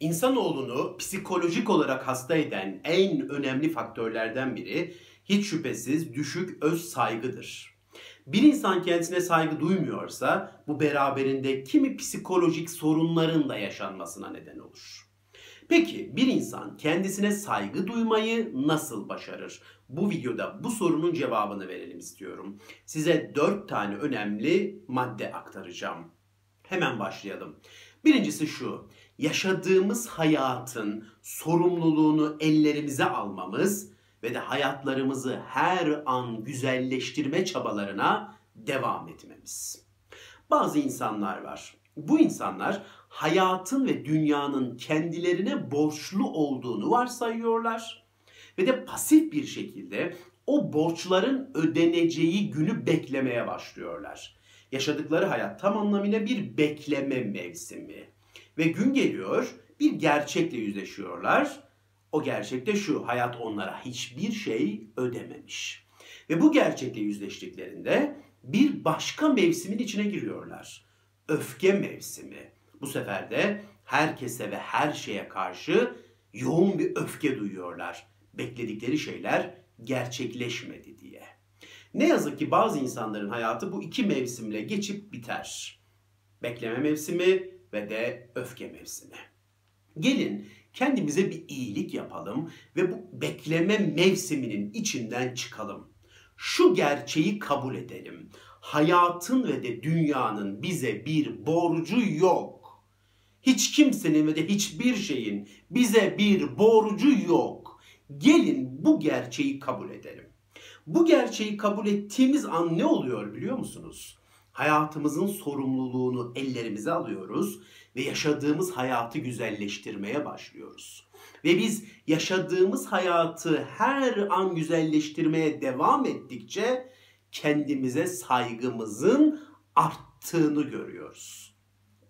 İnsanoğlunu psikolojik olarak hasta eden en önemli faktörlerden biri hiç şüphesiz düşük öz saygıdır. Bir insan kendisine saygı duymuyorsa bu beraberinde kimi psikolojik sorunların da yaşanmasına neden olur. Peki bir insan kendisine saygı duymayı nasıl başarır? Bu videoda bu sorunun cevabını verelim istiyorum. Size 4 tane önemli madde aktaracağım. Hemen başlayalım. Birincisi şu. Yaşadığımız hayatın sorumluluğunu ellerimize almamız ve de hayatlarımızı her an güzelleştirme çabalarına devam etmemiz. Bazı insanlar var. Bu insanlar hayatın ve dünyanın kendilerine borçlu olduğunu varsayıyorlar ve de pasif bir şekilde o borçların ödeneceği günü beklemeye başlıyorlar. Yaşadıkları hayat tam anlamıyla bir bekleme mevsimi. Ve gün geliyor bir gerçekle yüzleşiyorlar. O gerçek de şu hayat onlara hiçbir şey ödememiş. Ve bu gerçekle yüzleştiklerinde bir başka mevsimin içine giriyorlar. Öfke mevsimi. Bu sefer de herkese ve her şeye karşı yoğun bir öfke duyuyorlar. Bekledikleri şeyler gerçekleşmedi diye. Ne yazık ki bazı insanların hayatı bu iki mevsimle geçip biter. Bekleme mevsimi ve de öfke mevsimi. Gelin kendimize bir iyilik yapalım ve bu bekleme mevsiminin içinden çıkalım. Şu gerçeği kabul edelim. Hayatın ve de dünyanın bize bir borcu yok. Hiç kimsenin ve de hiçbir şeyin bize bir borcu yok. Gelin bu gerçeği kabul edelim. Bu gerçeği kabul ettiğimiz an ne oluyor biliyor musunuz? Hayatımızın sorumluluğunu ellerimize alıyoruz ve yaşadığımız hayatı güzelleştirmeye başlıyoruz. Ve biz yaşadığımız hayatı her an güzelleştirmeye devam ettikçe kendimize saygımızın arttığını görüyoruz.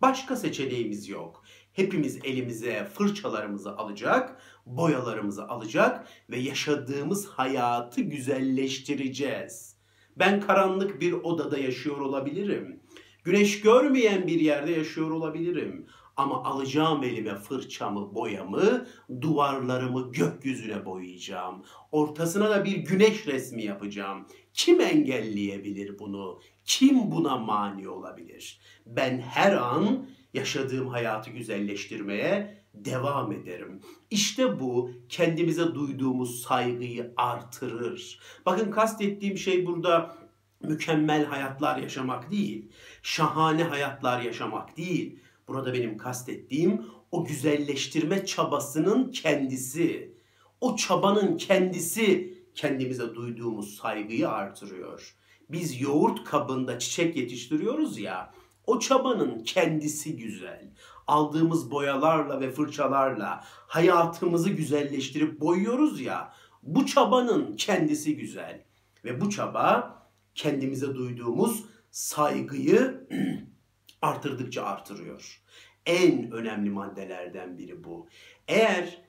Başka seçeneğimiz yok. Hepimiz elimize fırçalarımızı alacak, boyalarımızı alacak ve yaşadığımız hayatı güzelleştireceğiz. Ben karanlık bir odada yaşıyor olabilirim. Güneş görmeyen bir yerde yaşıyor olabilirim. Ama alacağım elime fırçamı, boyamı, duvarlarımı gökyüzüne boyayacağım. Ortasına da bir güneş resmi yapacağım. Kim engelleyebilir bunu? Kim buna mani olabilir? Ben her an yaşadığım hayatı güzelleştirmeye devam ederim. İşte bu kendimize duyduğumuz saygıyı artırır. Bakın kastettiğim şey burada mükemmel hayatlar yaşamak değil, şahane hayatlar yaşamak değil. Burada benim kastettiğim o güzelleştirme çabasının kendisi. O çabanın kendisi kendimize duyduğumuz saygıyı artırıyor. Biz yoğurt kabında çiçek yetiştiriyoruz ya. O çabanın kendisi güzel. Aldığımız boyalarla ve fırçalarla hayatımızı güzelleştirip boyuyoruz ya. Bu çabanın kendisi güzel. Ve bu çaba kendimize duyduğumuz saygıyı artırdıkça artırıyor. En önemli maddelerden biri bu. Eğer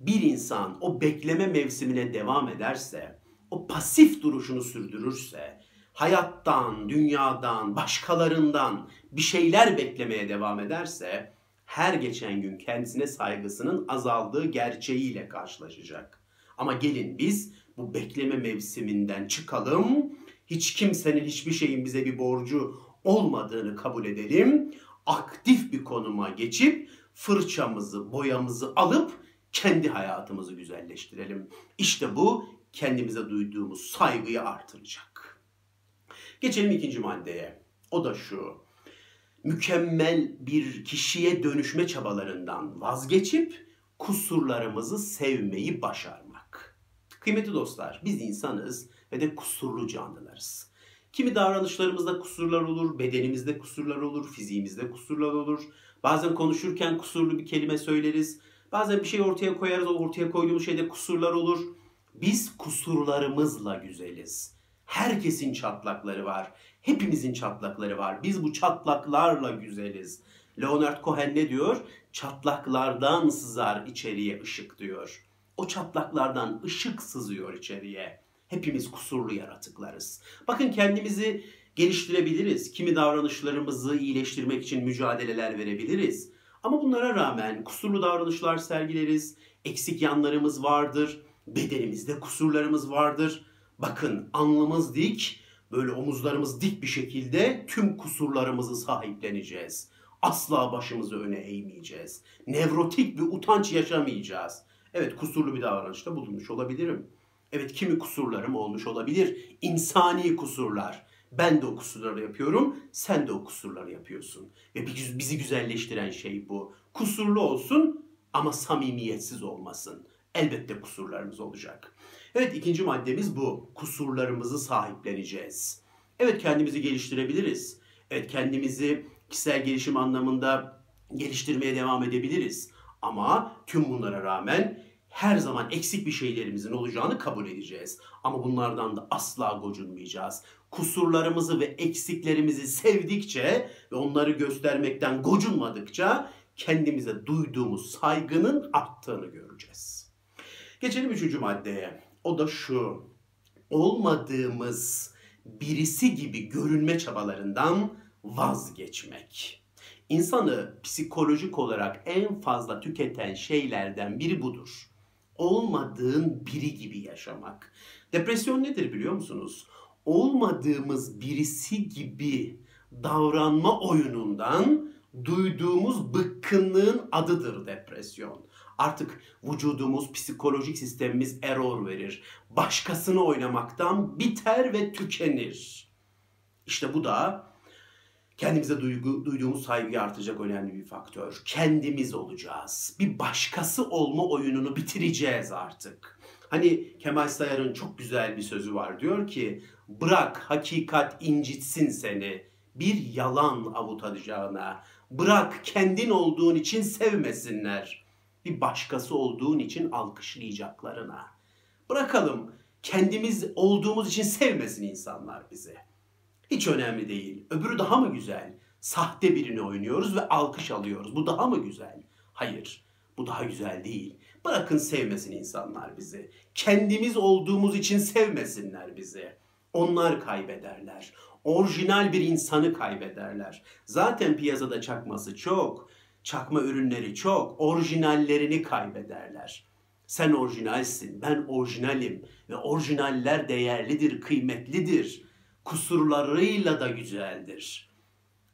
bir insan o bekleme mevsimine devam ederse, o pasif duruşunu sürdürürse, hayattan, dünyadan, başkalarından bir şeyler beklemeye devam ederse, her geçen gün kendisine saygısının azaldığı gerçeğiyle karşılaşacak. Ama gelin biz bu bekleme mevsiminden çıkalım hiç kimsenin hiçbir şeyin bize bir borcu olmadığını kabul edelim. Aktif bir konuma geçip fırçamızı, boyamızı alıp kendi hayatımızı güzelleştirelim. İşte bu kendimize duyduğumuz saygıyı artıracak. Geçelim ikinci maddeye. O da şu. Mükemmel bir kişiye dönüşme çabalarından vazgeçip kusurlarımızı sevmeyi başarmak. Kıymetli dostlar, biz insanız ve de kusurlu canlılarız. Kimi davranışlarımızda kusurlar olur, bedenimizde kusurlar olur, fiziğimizde kusurlar olur. Bazen konuşurken kusurlu bir kelime söyleriz. Bazen bir şey ortaya koyarız, o ortaya koyduğumuz şeyde kusurlar olur. Biz kusurlarımızla güzeliz. Herkesin çatlakları var. Hepimizin çatlakları var. Biz bu çatlaklarla güzeliz. Leonard Cohen ne diyor? Çatlaklardan sızar içeriye ışık diyor. O çatlaklardan ışık sızıyor içeriye. Hepimiz kusurlu yaratıklarız. Bakın kendimizi geliştirebiliriz. Kimi davranışlarımızı iyileştirmek için mücadeleler verebiliriz. Ama bunlara rağmen kusurlu davranışlar sergileriz, eksik yanlarımız vardır, bedenimizde kusurlarımız vardır. Bakın alnımız dik, böyle omuzlarımız dik bir şekilde tüm kusurlarımızı sahipleneceğiz. Asla başımızı öne eğmeyeceğiz. Nevrotik bir utanç yaşamayacağız. Evet kusurlu bir davranışta bulunmuş olabilirim. Evet kimi kusurlarım olmuş olabilir. İnsani kusurlar. Ben de o kusurları yapıyorum, sen de o kusurları yapıyorsun. Ve bizi güzelleştiren şey bu. Kusurlu olsun ama samimiyetsiz olmasın. Elbette kusurlarımız olacak. Evet ikinci maddemiz bu. Kusurlarımızı sahipleneceğiz. Evet kendimizi geliştirebiliriz. Evet kendimizi kişisel gelişim anlamında geliştirmeye devam edebiliriz. Ama tüm bunlara rağmen her zaman eksik bir şeylerimizin olacağını kabul edeceğiz. Ama bunlardan da asla gocunmayacağız. Kusurlarımızı ve eksiklerimizi sevdikçe ve onları göstermekten gocunmadıkça kendimize duyduğumuz saygının arttığını göreceğiz. Geçelim üçüncü maddeye. O da şu. Olmadığımız birisi gibi görünme çabalarından vazgeçmek. İnsanı psikolojik olarak en fazla tüketen şeylerden biri budur olmadığın biri gibi yaşamak. Depresyon nedir biliyor musunuz? Olmadığımız birisi gibi davranma oyunundan duyduğumuz bıkkınlığın adıdır depresyon. Artık vücudumuz, psikolojik sistemimiz error verir. Başkasını oynamaktan biter ve tükenir. İşte bu da kendimize duygu, duyduğumuz saygı artacak önemli bir faktör. Kendimiz olacağız. Bir başkası olma oyununu bitireceğiz artık. Hani Kemal Sayar'ın çok güzel bir sözü var. Diyor ki bırak hakikat incitsin seni bir yalan avutacağına. Bırak kendin olduğun için sevmesinler. Bir başkası olduğun için alkışlayacaklarına. Bırakalım kendimiz olduğumuz için sevmesin insanlar bizi. Hiç önemli değil. Öbürü daha mı güzel? Sahte birini oynuyoruz ve alkış alıyoruz. Bu daha mı güzel? Hayır. Bu daha güzel değil. Bırakın sevmesin insanlar bizi. Kendimiz olduğumuz için sevmesinler bizi. Onlar kaybederler. Orijinal bir insanı kaybederler. Zaten piyasada çakması çok. Çakma ürünleri çok. Orijinallerini kaybederler. Sen orijinalsin, ben orijinalim ve orijinaller değerlidir, kıymetlidir kusurlarıyla da güzeldir.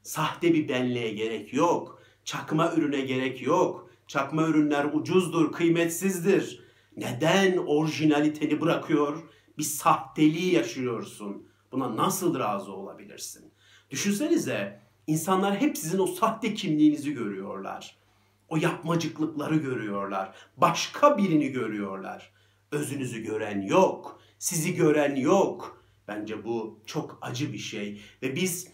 Sahte bir benliğe gerek yok. Çakma ürüne gerek yok. Çakma ürünler ucuzdur, kıymetsizdir. Neden orijinaliteni bırakıyor? Bir sahteliği yaşıyorsun. Buna nasıl razı olabilirsin? Düşünsenize insanlar hep sizin o sahte kimliğinizi görüyorlar. O yapmacıklıkları görüyorlar. Başka birini görüyorlar. Özünüzü gören yok. Sizi gören yok. Bence bu çok acı bir şey ve biz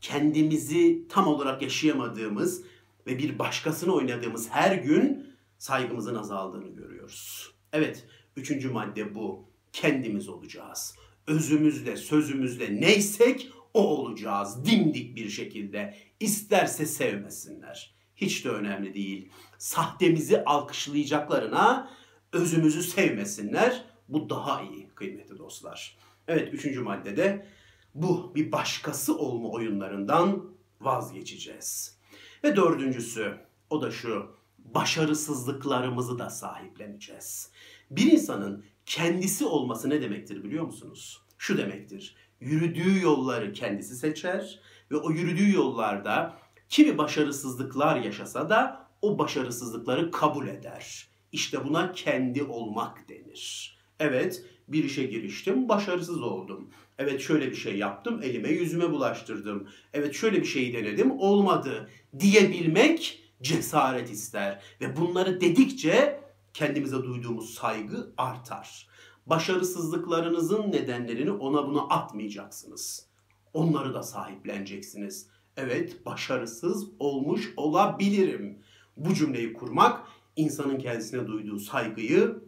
kendimizi tam olarak yaşayamadığımız ve bir başkasını oynadığımız her gün saygımızın azaldığını görüyoruz. Evet, üçüncü madde bu. Kendimiz olacağız. Özümüzle, sözümüzle neysek o olacağız dimdik bir şekilde. İsterse sevmesinler. Hiç de önemli değil. Sahtemizi alkışlayacaklarına özümüzü sevmesinler. Bu daha iyi kıymetli dostlar. Evet üçüncü maddede bu bir başkası olma oyunlarından vazgeçeceğiz. Ve dördüncüsü o da şu başarısızlıklarımızı da sahipleneceğiz. Bir insanın kendisi olması ne demektir biliyor musunuz? Şu demektir. Yürüdüğü yolları kendisi seçer ve o yürüdüğü yollarda kimi başarısızlıklar yaşasa da o başarısızlıkları kabul eder. İşte buna kendi olmak denir. Evet, bir işe giriştim, başarısız oldum. Evet şöyle bir şey yaptım, elime yüzüme bulaştırdım. Evet şöyle bir şey denedim, olmadı diyebilmek cesaret ister. Ve bunları dedikçe kendimize duyduğumuz saygı artar. Başarısızlıklarınızın nedenlerini ona buna atmayacaksınız. Onları da sahipleneceksiniz. Evet, başarısız olmuş olabilirim. Bu cümleyi kurmak insanın kendisine duyduğu saygıyı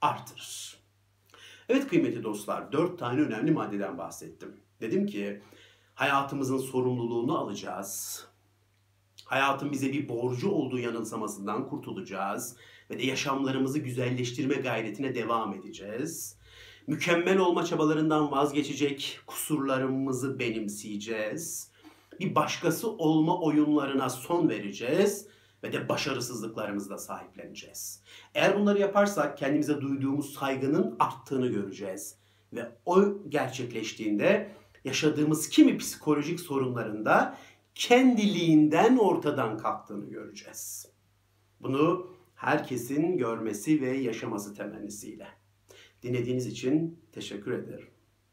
artırır. Evet kıymetli dostlar, dört tane önemli maddeden bahsettim. Dedim ki hayatımızın sorumluluğunu alacağız. Hayatın bize bir borcu olduğu yanılsamasından kurtulacağız ve de yaşamlarımızı güzelleştirme gayretine devam edeceğiz. Mükemmel olma çabalarından vazgeçecek, kusurlarımızı benimseyeceğiz. Bir başkası olma oyunlarına son vereceğiz ve de başarısızlıklarımızla sahipleneceğiz. Eğer bunları yaparsak kendimize duyduğumuz saygının arttığını göreceğiz. Ve o gerçekleştiğinde yaşadığımız kimi psikolojik sorunlarında kendiliğinden ortadan kalktığını göreceğiz. Bunu herkesin görmesi ve yaşaması temennisiyle. Dinlediğiniz için teşekkür ederim.